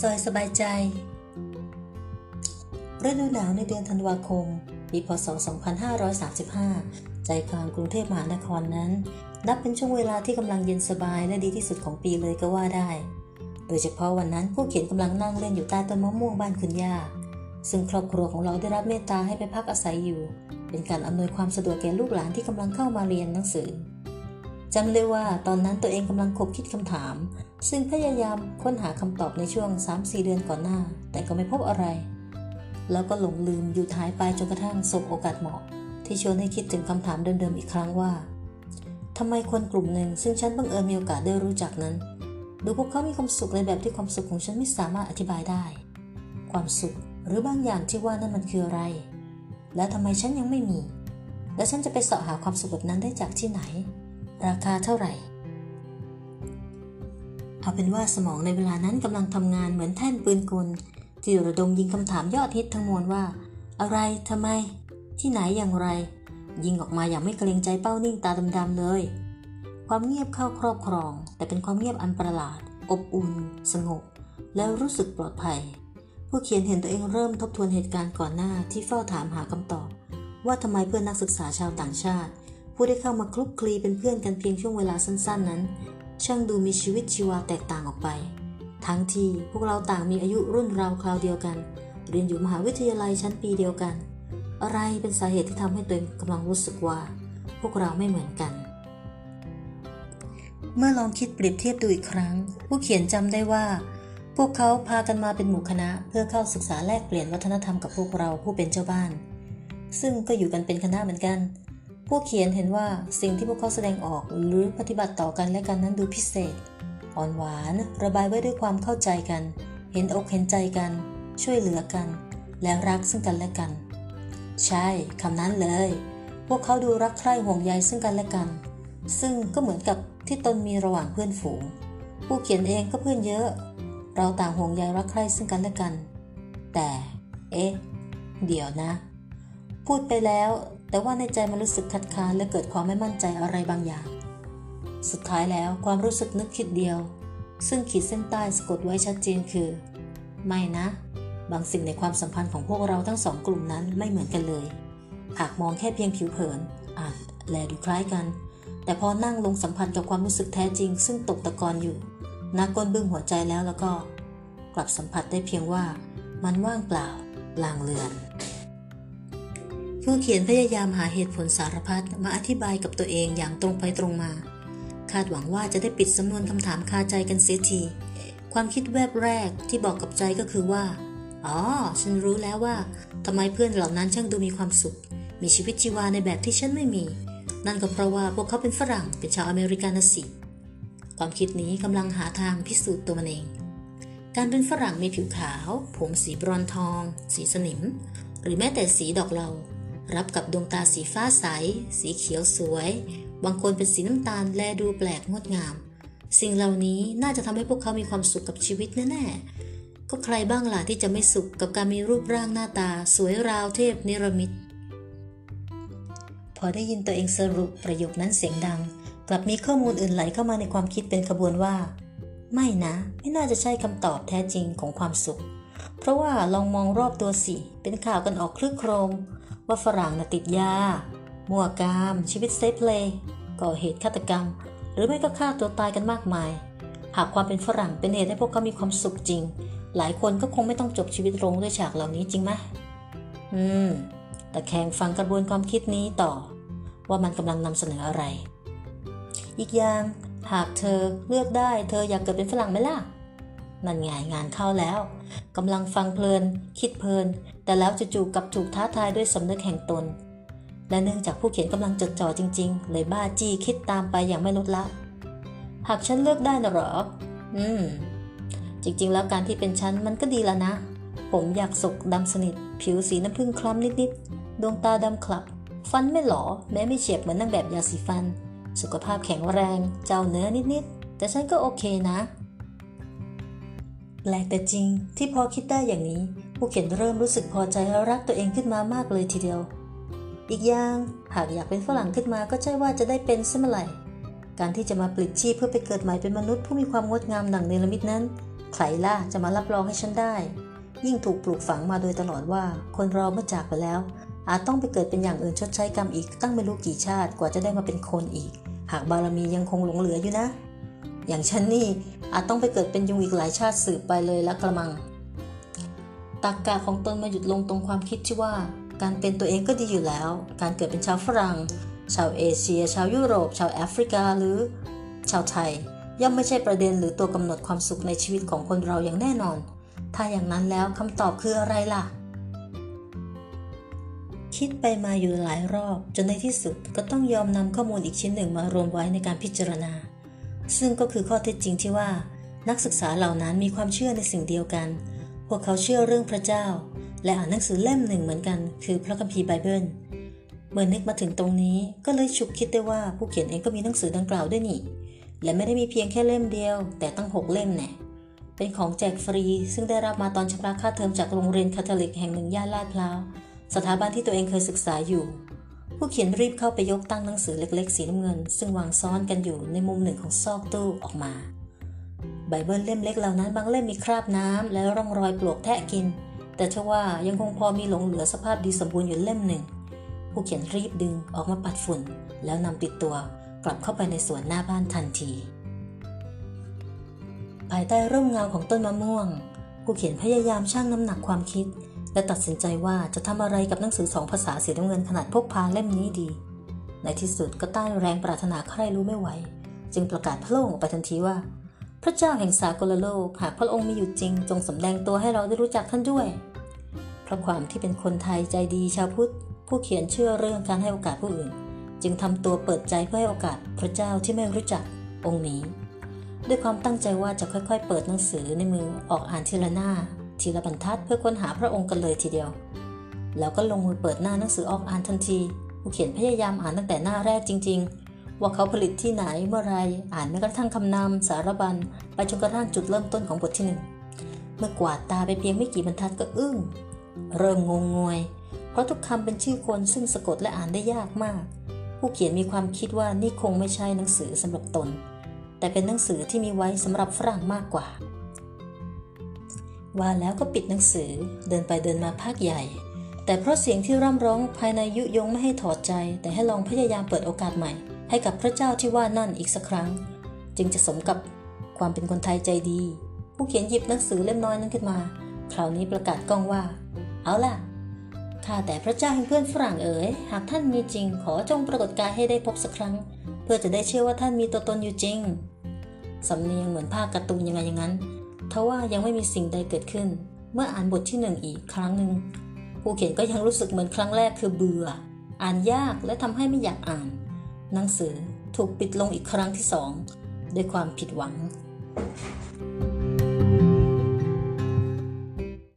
ซอยสบายใจ ฤดูหนาวในเดือนธันวาคม ปีพศ 2535 ใจกลางกรุงเทพมหานครนั้น นับเป็นช่วงเวลาที่กำลังเย็นสบายและดีที่สุดของปีเลยก็ว่าได้ โดยเฉพาะวันนั้นผู้เขียนกำลังนั่งเล่นอยู่ใต้ต้นมะม่วงบ้านคุณย่า ซึ่งครอบครัวของเราได้รับเมตตาให้ไปพักอาศัยอยู่ เป็นการอำนวยความสะดวกแก่ลูกหลานที่กำลังเข้ามาเรียนหนังสือ จำเลยว่าตอนนั้นตัวเองกำลังคบคิดคำถาม ซึ่งพยายามค้นหาคำตอบในช่วง 3-4 เดือนก่อนหน้า แต่ก็ไม่พบอะไร แล้วก็หลงลืมอยู่ท้ายไปจนกระทั่งสบโอกาสเหมาะ ที่ชวนให้คิดถึงคำถามเดิมๆอีกครั้งว่าทำไมคนกลุ่มหนึ่งซึ่งฉันบังเอิญมีโอกาสได้รู้จักนั้น ดูพวกเขามีความสุขในแบบที่ความสุขของฉันไม่สามารถอธิบายได้ ความสุขหรือบางอย่างที่ว่านั่นมันคืออะไร และทำไมฉันยังไม่มี และฉันจะไปเสาะหาความสุขแบบนั้นได้จากที่ไหน ราคาเท่าไหร่ เอาเป็นว่าสมองในเวลานั้นกำลังทำงานเหมือนแท่นปืนกลที่ระดมยิงคำถามยอดฮิตทั้งมวลว่า อะไรทำไม ที่ไหนอย่างไร ยิงออกมาอย่างไม่เกรงใจเป้านิ่งตาดำๆเลย ความเงียบเข้าครอบครอง แต่เป็นความเงียบอันประหลาด อบอุ่น สงบ แล้วรู้สึกปลอดภัย ผู้เขียนเห็นตัวเองเริ่มทบทวนเหตุการณ์ก่อนหน้าที่เฝ้าถามหาคำตอบ ว่าทำไมเพื่อนนักศึกษาชาวต่างชาติ ผู้ได้เข้ามาคลุกคลีเป็นเพื่อนกันเพียงช่วงเวลาสั้น ๆ นั้น ช่างดูมีชีวิตชีวาแตกต่างออกไป ทั้งที่พวกเราต่างมีอายุรุ่นราวคราวเดียวกัน เรียนอยู่มหาวิทยาลัยชั้นปีเดียวกัน อะไรเป็นสาเหตุที่ทำให้ตัวเองกำลังรู้สึกว่า พวกเราไม่เหมือนกัน เมื่อลองคิดเปรียบเทียบดูอีกครั้ง ผู้เขียนจำได้ว่า พวกเขาพากันมาเป็นหมู่คณะ เพื่อเข้าศึกษาแลกเปลี่ยนวัฒนธรรมกับพวกเราผู้เป็นเจ้าบ้าน ซึ่งก็อยู่กันเป็นคณะเหมือนกัน ผู้เขียนเห็นว่าสิ่งที่พวกเขาแสดงออกหรือปฏิบัติต่อกันและกันนั้นดูพิเศษ อ่อนหวานระบายไว้ด้วยความเข้าใจกัน เห็นอกเห็นใจกัน ช่วยเหลือกัน และรักซึ่งกันและกัน ใช่คำนั้นเลย พวกเขาดูรักใคร่ห่วงใยซึ่งกันและกัน ซึ่งก็เหมือนกับที่ตนมีระหว่างเพื่อนฝูง ผู้เขียนเองก็เพื่อนเยอะ เราต่างห่วงใยรักใคร่ซึ่งกันและกัน แต่ เอ๊ะ เดี๋ยวนะ พูดไปแล้ว แต่ว่าในใจมันรู้สึกคัดค้านและเกิดความไม่มั่นใจอะไรบางอย่าง สุดท้ายแล้วความรู้สึกนึกคิดเดียว ซึ่งขีดเส้นใต้สะกดไว้ชัดเจนคือ ไม่นะ บางสิ่งในความสัมพันธ์ของพวกเราทั้งสองกลุ่มนั้นไม่เหมือนกันเลย หากมองแค่เพียงผิวเผินอาจแลดูคล้ายกัน แต่พอนั่งลงสัมพันธ์กับความรู้สึกแท้จริง ซึ่งตกตะกอนอยู่นักก้นบึ้งหัวใจแล้วแล้วก็ กลับสัมผัสได้เพียงว่า มันว่างเปล่าลางเลือน ผู้เขียนพยายามหาเหตุผลสารพัดมาอธิบายกับตัวเองอย่างตรงไปตรงมา คาดหวังว่าจะได้ปิดสำนวนคำถามคาใจกันเสียที ความคิดแวบแรกที่บอกกับใจก็คือว่า อ๋อ ฉันรู้แล้วว่าทำไมเพื่อนเหล่านั้นช่างดูมีความสุข มีชีวิตชีวาในแบบที่ฉันไม่มี นั่นก็เพราะว่าพวกเขาเป็นฝรั่ง เป็นชาวอเมริกันนะสิความคิดนี้กำลังหาทางพิสูจน์ตัวมันเอง การเป็นฝรั่งมีผิวขาว ผมสีบรอนทอง สีสนิม หรือแม้แต่สีดอกเหลา รับกับดวงตาสีฟ้าใส สีเขียวสวย บางคนเป็นสีน้ำตาลแลดูแปลกงดงาม สิ่งเหล่านี้น่าจะทำให้พวกเขามีความสุขกับชีวิตแน่ๆ ก็ใครบ้างล่ะที่จะไม่สุขกับการมีรูปร่างหน้าตา สวยราวเทพนิรมิต พอได้ยินตัวเองสรุปประโยคนั้นเสียงดัง กลับมีข้อมูลอื่นไหลเข้ามาในความคิดเป็นขบวนว่า ไม่นะ ไม่น่าจะใช่คำตอบแท้จริงของความสุข เพราะว่าลองมองรอบตัวสิ เป็นข่าวกันออกคลึกโครม ว่าฝรั่งนะติดยา มั่วกาม ชีวิตเซฟเลยก่อเหตุฆาตกรรม หรือไม่ก็ฆ่าตัวตายกันมากมาย หากความเป็นฝรั่งเป็นเหตุให้พวกเขามีความสุขจริง หลายคนก็คงไม่ต้องจบชีวิตลงด้วยฉากเหล่านี้จริงไหมอืม แต่แข่งฟังกระบวนความคิดนี้ต่อ ว่ามันกำลังนำเสนออะไร อีกอย่างหากเธอเลือกได้ เธออยากเกิดเป็นฝรั่งไหมล่ะ นั่นไงงานเข้าแล้ว กำลังฟังเพลิน คิดเพลิน แต่แล้วจู่ๆกับถูกท้าทายด้วยสำนึกแห่งตน และเนื่องจากผู้เขียนกำลังจดจ่อจริง ๆ เลยบ้าจี้คิดตามไปอย่างไม่ลดละ หากฉันเลือกได้นะหรอ อืม จริงๆ แล้วการที่เป็นฉันมันก็ดีแล้วนะ ผมอยากสกดำสนิท ผิวสีน้ำผึ้งคล้ำนิดๆ ดวงตาดำคลับ ฟันไม่หลอ แม้ไม่เฉียบเหมือนนางแบบยาสีฟัน สุขภาพแข็งแรง เจ้าเนื้อนิดๆ แต่ฉันก็โอเคนะ แปลกแต่จริง ที่พอคิดได้อย่างนี้ ผู้เขียนเริ่มรู้สึกพอใจและรักตัวเองขึ้นมามากเลยทีเดียว อีกอย่างหากอยากเป็นฝรั่งขึ้นมาก็ใช่ว่าจะได้เป็นเสมอไหร่การที่จะมาปลิดชีพเพื่อไปเกิดใหม่เป็นมนุษย์ผู้มีความงดงามดังเนรมิตนั้นใใครล่ะจะมารับรองให้ฉันได้ ยิ่งถูกปลูกฝังมาโดยตลอดว่าคนเราเมื่อจากไปแล้ว อาจต้องไปเกิดเป็นอย่างอื่นชดใช้กรรมอีกตั้งไม่รู้กี่ชาติกว่าจะได้มาเป็นคนอีก หากบารมียังคงหลงเหลืออยู่นะ อย่างฉันนี่อาจต้องไปเกิดเป็นยุงอีกหลายชาติสืบไปเลยละกระมังตักกะของตนมาหยุดลงตรงความคิดที่ว่า การเป็นตัวเองก็ดีอยู่แล้ว การเกิดเป็นชาวฝรั่ง ชาวเอเชีย ชาวยุโรป ชาวแอฟริกาหรือ ชาวไทย ย่อมไม่ใช่ประเด็นหรือตัวกำหนดความสุขในชีวิตของคนเราอย่างแน่นอน ถ้าอย่างนั้นแล้วคำตอบคืออะไรล่ะ คิดไปมาอยู่หลายรอบ จนในที่สุดก็ต้องยอมนำข้อมูลอีกชิ้นหนึ่งมารวมไว้ในการพิจารณา ซึ่งก็คือข้อเท็จจริงที่ว่า นักศึกษาเหล่านั้นมีความเชื่อในสิ่งเดียวกัน พวกเขาเชื่อเรื่องพระเจ้า และอ่านหนังสือเล่มหนึ่งเหมือนกัน คือพระคัมภีร์ไบเบิล เมื่อนึกมาถึงตรงนี้ก็เลยฉุกคิดได้ว่าผู้เขียนเองก็มีหนังสือดังกล่าวด้วยนี่ และไม่ได้มีเพียงแค่เล่มเดียว แต่ตั้งหกเล่มแน่เป็นของแจกฟรี ซึ่งได้รับมาตอนชำระค่าเทอมจากโรงเรียนคาทอลิกแห่งหนึ่งย่านลาดพร้าวสถาบันที่ตัวเองเคยศึกษาอยู่ ผู้เขียนรีบเข้าไปยกตั้งหนังสือเล็กๆ สีน้ำเงิน ซึ่งวางซ้อนกันอยู่ในมุมหนึ่งของซอกตู้ออกมา ไบเบิลเล่มเล็กเหล่านั้นบางเล่มมีคราบน้ำและร่องรอยปลวกแทะกิน แต่ทว่ายังคงพอมีหลงเหลือสภาพดีสมบูรณ์อยู่เล่มหนึ่ง ผู้เขียนรีบดึงออกมาปัดฝุ่น แล้วนำติดตัวกลับเข้าไปในสวนหน้าบ้านทันที ภายใต้ร่มเงาของต้นมะม่วง ผู้เขียนพยายามชั่งน้ำหนักความคิด และตัดสินใจว่าจะทำอะไรกับหนังสือสองภาษาสีน้ำเงินขนาดพกพาเล่มนี้ดี ในที่สุดก็ต้านแรงปรารถนาใครรู้ไม่ไหว จึงประกาศพระองค์ออกไปทันทีว่า พระเจ้าแห่งสากลโลกหากพระองค์มีอยู่จริง จงสำแดงตัวให้เราได้รู้จักท่านด้วย เพราะความที่เป็นคนไทยใจดีชาวพุทธผู้เขียนเชื่อเรื่องการให้โอกาสผู้อื่น จึงทำตัวเปิดใจเพื่อให้โอกาสพระเจ้าที่ไม่รู้จักองค์นี้ ด้วยความตั้งใจว่าจะค่อย ๆ เปิดหนังสือในมือออกอ่านทีละหน้า ทีละบรรทัดเพื่อค้นหาพระองค์กันเลยทีเดียว แล้วก็ลงมือเปิดหน้าหนังสือออกอ่านทันที ผู้เขียนพยายามอ่านตั้งแต่หน้าแรกจริง ๆ ว่าเขาผลิตที่ไหนเมื่อไรอ่านแม้กระทั่งคำนำสารบัญไปจนกระทั่งจุดเริ่มต้นของบทที่หนึ่งเมื่อกวาดตาไปเพียงไม่กี่บรรทัดก็อึ้งเริ่มงงงวย เพราะทุกคำเป็นชื่อคนซึ่งสะกดและอ่านได้ยากมาก ผู้เขียนมีความคิดว่านี่คงไม่ใช่หนังสือสำหรับตน แต่เป็นหนังสือที่มีไว้สำหรับฝรั่งมากกว่า ว่าแล้วก็ปิดหนังสือเดินไปเดินมาภาคใหญ่ แต่เพราะเสียงที่ร่ำร้องภายในยุยงไม่ให้ถอดใจ แต่ให้ลองพยายามเปิดโอกาสใหม่ ให้กับพระเจ้าที่ว่านั่นอีกสักครั้ง จึงจะสมกับความเป็นคนไทยใจดี ผู้เขียนหยิบหนังสือเล่มน้อยนั้นขึ้นมา คราวนี้ประกาศกล้องว่า เอาล่ะข้าแต่พระเจ้าแห่งเพื่อนฝรั่งเอ๋ยหากท่านมีจริงขอจงปรากฏกายให้ได้พบสักครั้ง เพื่อจะได้เชื่อว่าท่านมีตัวตนอยู่จริงสำเนียงเหมือนภาคการ์ตูนยังไงอย่างนั้น ทว่ายังไม่มีสิ่งใดเกิดขึ้น เมื่ออ่านบทที่หนึ่งอีกครั้งหนึ่งผู้เขียนก็ยังรู้สึกเหมือนครั้งแรกคือเบื่อ อ่านยากและทำให้ไม่อยากอ่าน หนังสือถูกปิดลงอีกครั้งที่สองด้วยความผิดหวัง